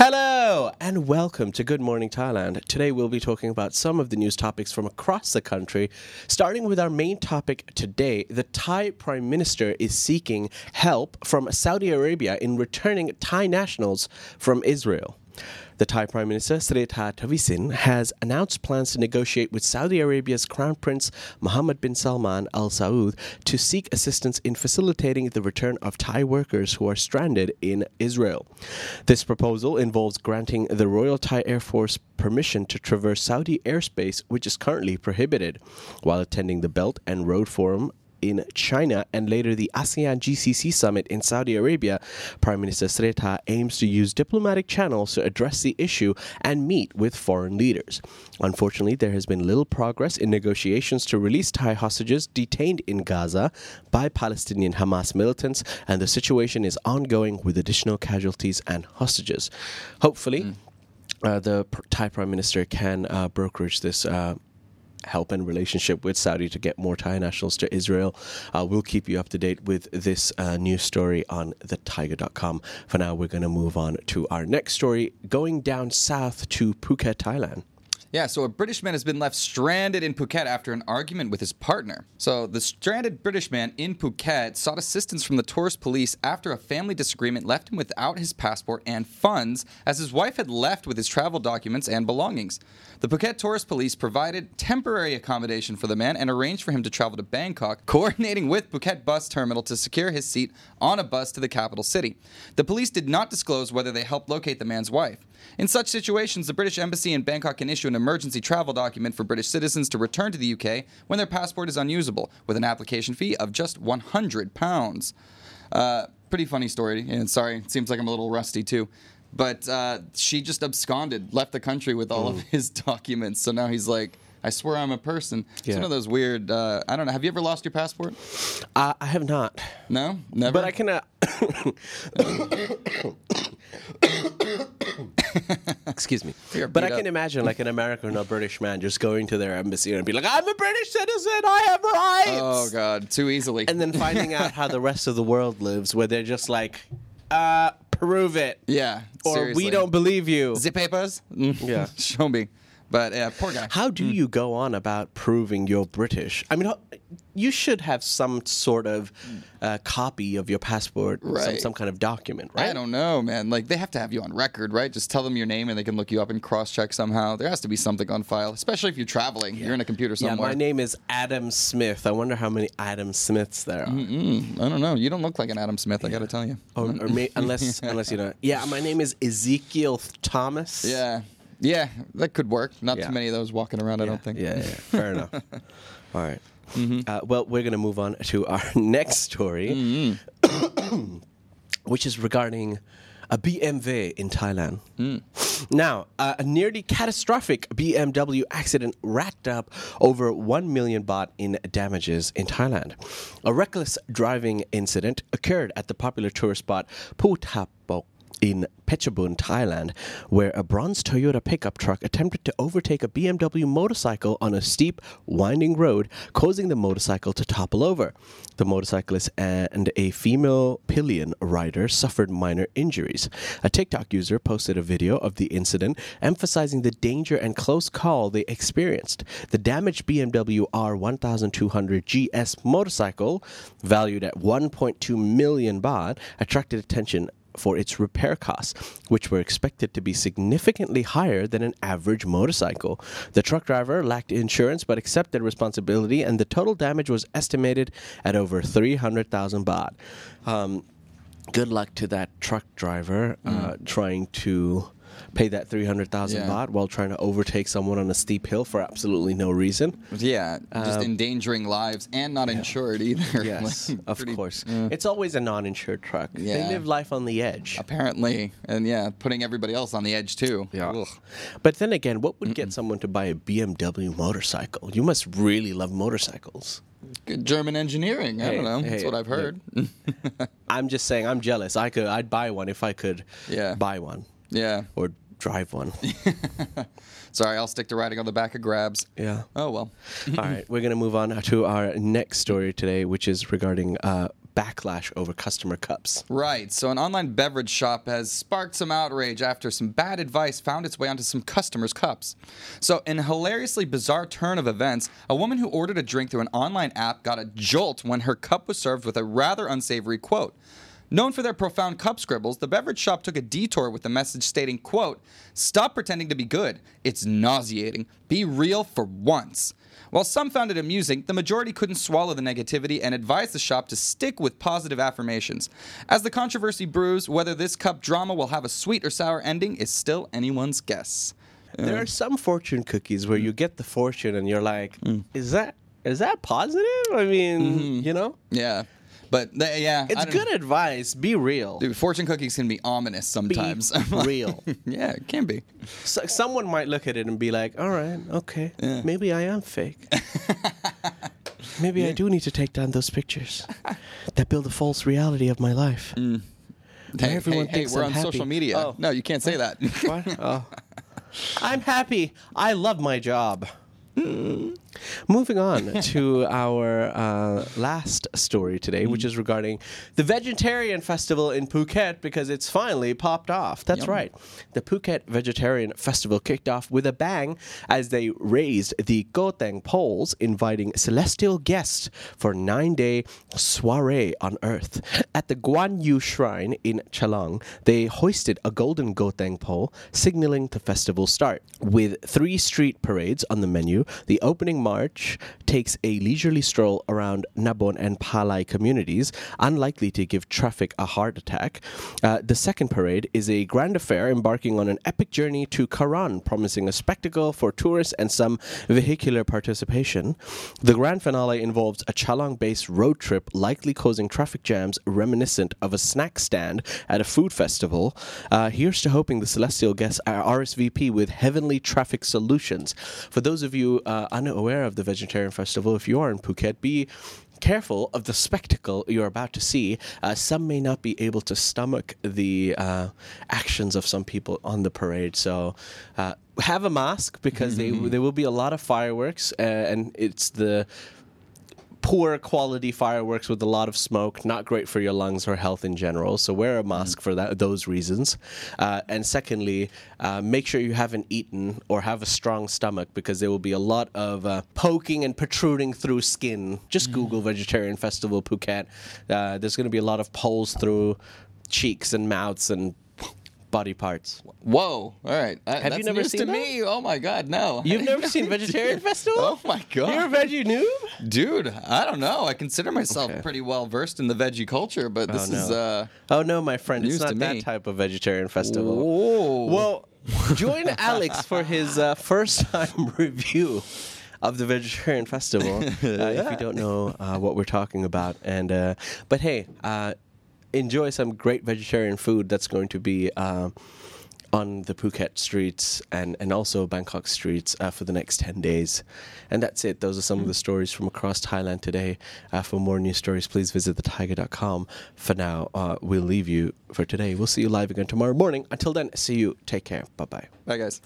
Hello and welcome to Good Morning Thailand. Today we'll be talking about some of the news topics from across the country. Starting with our main topic today, the Thai Prime Minister is seeking help from Saudi Arabia in returning Thai nationals from Israel. The Thai Prime Minister Srettha Thavisin has announced plans to negotiate with Saudi Arabia's Crown Prince Mohammed bin Salman Al Saud to seek assistance in facilitating the return of Thai workers who are stranded in Israel. This proposal involves granting the Royal Thai Air Force permission to traverse Saudi airspace, which is currently prohibited, while attending the Belt and Road Forum in China and later the ASEAN GCC summit in Saudi Arabia, Prime Minister Srettha aims to use diplomatic channels to address the issue and meet with foreign leaders. Unfortunately, there has been little progress in negotiations to release Thai hostages detained in Gaza by Palestinian Hamas militants, and the situation is ongoing with additional casualties and hostages. Hopefully, uh, the Thai Prime Minister can uh, brokerage this uh, help and relationship with Saudi to get more Thai nationals to Israel. Uh, we'll keep you up to date with this uh, news story on thethaiger.com. For now, we're going to move on to our next story going down south to Phuket, Thailand. Yeah, so a British man has been left stranded in Phuket after an argument with his partner. So the stranded British man in Phuket sought assistance from the tourist police after a family disagreement left him without his passport and funds, as his wife had left with his travel documents and belongings. The Phuket tourist police provided temporary accommodation for the man and arranged for him to travel to Bangkok, coordinating with Phuket bus terminal to secure his seat on a bus to the capital city. The police did not disclose whether they helped locate the man's wife. In such situations, the British Embassy in Bangkok can issue an emergency travel document for British citizens to return to the UK when their passport is unusable, with an application fee of just £100. Uh, pretty funny story, and sorry, it seems like I'm a little rusty too. But uh, she just absconded, left the country with all of his documents. So now he's like, I swear I'm a person. It's one of those weird. Uh, I don't know. Have you ever lost your passport? Uh, I have not, No, never. but I can. Uh, Excuse me. You're But I beat can up. imagine like an American or a British man just going to their embassy and be like, I'm a British citizen, I have rights. Oh God, too easily. and then finding out how the rest of the world lives, where they're just like, uh, prove it, yeah, or seriously. we don't believe you. Zip papers. Mm. Yeah. show me. But yeah, poor guy. How do you go on about proving you're British? I mean, you should have some sort of uh, copy of your passport, some, Right. some kind of document, right? I don't know, man. Like they have to have you on record, right? Just tell them your name and they can look you up and cross-check somehow. There has to be something on file, especially if you're traveling. You're in a computer somewhere. Yeah, my name is Adam Smith. I wonder how many Adam Smiths there are. Mm, I don't know. You don't look like an Adam Smith. I got to tell you. Or, or may, unless, unless you know. Yeah, my name is Ezekiel Thomas. Yeah, yeah, that could work. Not Yeah. too many of those walking around. I don't think. Yeah, yeah, yeah. fair enough. All right. Mm-hmm. Uh, well, we're going to move on to our next story, Mm-hmm. which is regarding a BMW in Thailand. Mm. Now, uh, a nearly catastrophic BMW accident racked up over 1 million baht in damages in Thailand. A reckless driving incident occurred at the popular tourist spot Phu Thap Boek in Phetchabun, Thailand, where a bronze Toyota pickup truck attempted to overtake a BMW motorcycle on a steep, winding road, causing the motorcycle to topple over. The motorcyclist and a female pillion rider suffered minor injuries. A TikTok user posted a video of the incident, emphasizing the danger and close call they experienced. The damaged BMW R1200 GS motorcycle, valued at 1.2 million baht, attracted attention for its repair costs, which were expected to be significantly higher than an average motorcycle. The truck driver lacked insurance but accepted responsibility, and the total damage was estimated at over 300,000 baht. Um, good luck to that truck driver uh, trying to pay that 300,000 Yeah. baht while trying to overtake someone on a steep hill for absolutely no reason. Yeah, just endangering lives and not insured either. Um, Yes, Like, of pretty- course. It's always a non insured truck. Yeah. They live life on the edge. Apparently, and yeah, putting everybody else on the edge too. Ugh. But then again, what would get someone to buy a BMW motorcycle? You must really love motorcycles. Good German engineering. I Hey, don't know. hey, That's what I've heard. I'm just saying, I'm jealous. I could, I'd buy one if I could Yeah. buy one yeah. or drive one. Sorry, I'll stick to riding on the back of grabs. yeah. Oh well. All right, we're going to move on to our next story today, which is regarding uh, backlash over customer cups. Right. So, an online beverage shop has sparked some outrage after some bad advice found its way onto some customers' cups. So, in a hilariously bizarre turn of events, a woman who ordered a drink through an online app got a jolt when her cup was served with a rather unsavory quote. Known for their profound cup scribbles, the beverage shop took a detour with the message stating, quote, Stop pretending to be good. It's nauseating. Be real for once. While some found it amusing, the majority couldn't swallow the negativity and advised the shop to stick with positive affirmations. As the controversy brews, whether this cup drama will have a sweet or sour ending is still anyone's guess. There are some fortune cookies where you get the fortune and you're like, mm. is that is that positive? I mean, mm-hmm. you know, Yeah. But th- yeah, it's good advice. Be real. Dude, fortune cookies can be ominous Be sometimes. real. yeah, it can be. So, someone might look at it and be like, "All right, okay, maybe I am fake. maybe I do need to take down those pictures that build a false reality of my life." Mm. Hey, everyone hey, thinks hey, we're I'm on social happy. media. Oh. No, you can't say that. What? Oh. I'm happy. I love my job. Moving on to our uh, last story today, which is regarding the Vegetarian Festival in Phuket because it's finally popped off. That's Yum. right. The Phuket Vegetarian Festival kicked off with a bang as they raised the Goteng poles, inviting celestial guests for nine day soiree on Earth. At the Guan Yu Shrine in Chalong, they hoisted a golden Goteng pole, signaling the festival start. With three street parades on the menu, the opening march takes a leisurely stroll around Nabon and Palai communities, unlikely to give traffic a heart attack. Uh, the second parade is a grand affair embarking on an epic journey to Karon, promising a spectacle for tourists and some vehicular participation. The grand finale involves a Chalong based road trip, likely causing traffic jams reminiscent of a snack stand at a food festival. Uh, here's to hoping the celestial guests are RSVP with heavenly traffic solutions. For those of you uh, unaware of the Vegetarian Festival, if you are in Phuket, be careful of the spectacle you're about to see. Uh, some may not be able to stomach the uh, actions of some people on the parade, so uh, have a mask because they, there will be a lot of fireworks, uh, and it's the poor quality fireworks with a lot of smoke, not great for your lungs or health in general. So wear a mask for that those reasons. Uh, and secondly, uh, make sure you haven't eaten or have a strong stomach because there will be a lot of uh, poking and protruding through skin. Just Google Vegetarian Festival Phuket. Uh, there's going to be a lot of poles through cheeks and mouths and body parts. Whoa! All right. That- Have you never news seen to that? me? Oh my God, no. You've never seen Vegetarian Festival? Oh my God. You're a veggie noob? Dude, I don't know. I consider myself Okay. pretty well versed in the veggie culture, but this is no. uh Oh no, my friend, it's not that type of vegetarian festival. Whoa. Well, join Alex for his uh, first time review of the vegetarian festival. Uh, If you don't know uh, what we're talking about, and uh, but hey, uh, enjoy some great vegetarian food that's going to be. Uh, on the Phuket streets and, and also Bangkok streets uh, for the next 10 days. And that's it. Those are some of the stories from across Thailand today. Uh, for more news stories, please visit thethaiger.com. For now, uh, we'll leave you for today. We'll see you live again tomorrow morning. Until then, see you. Take care. Bye bye. Bye guys.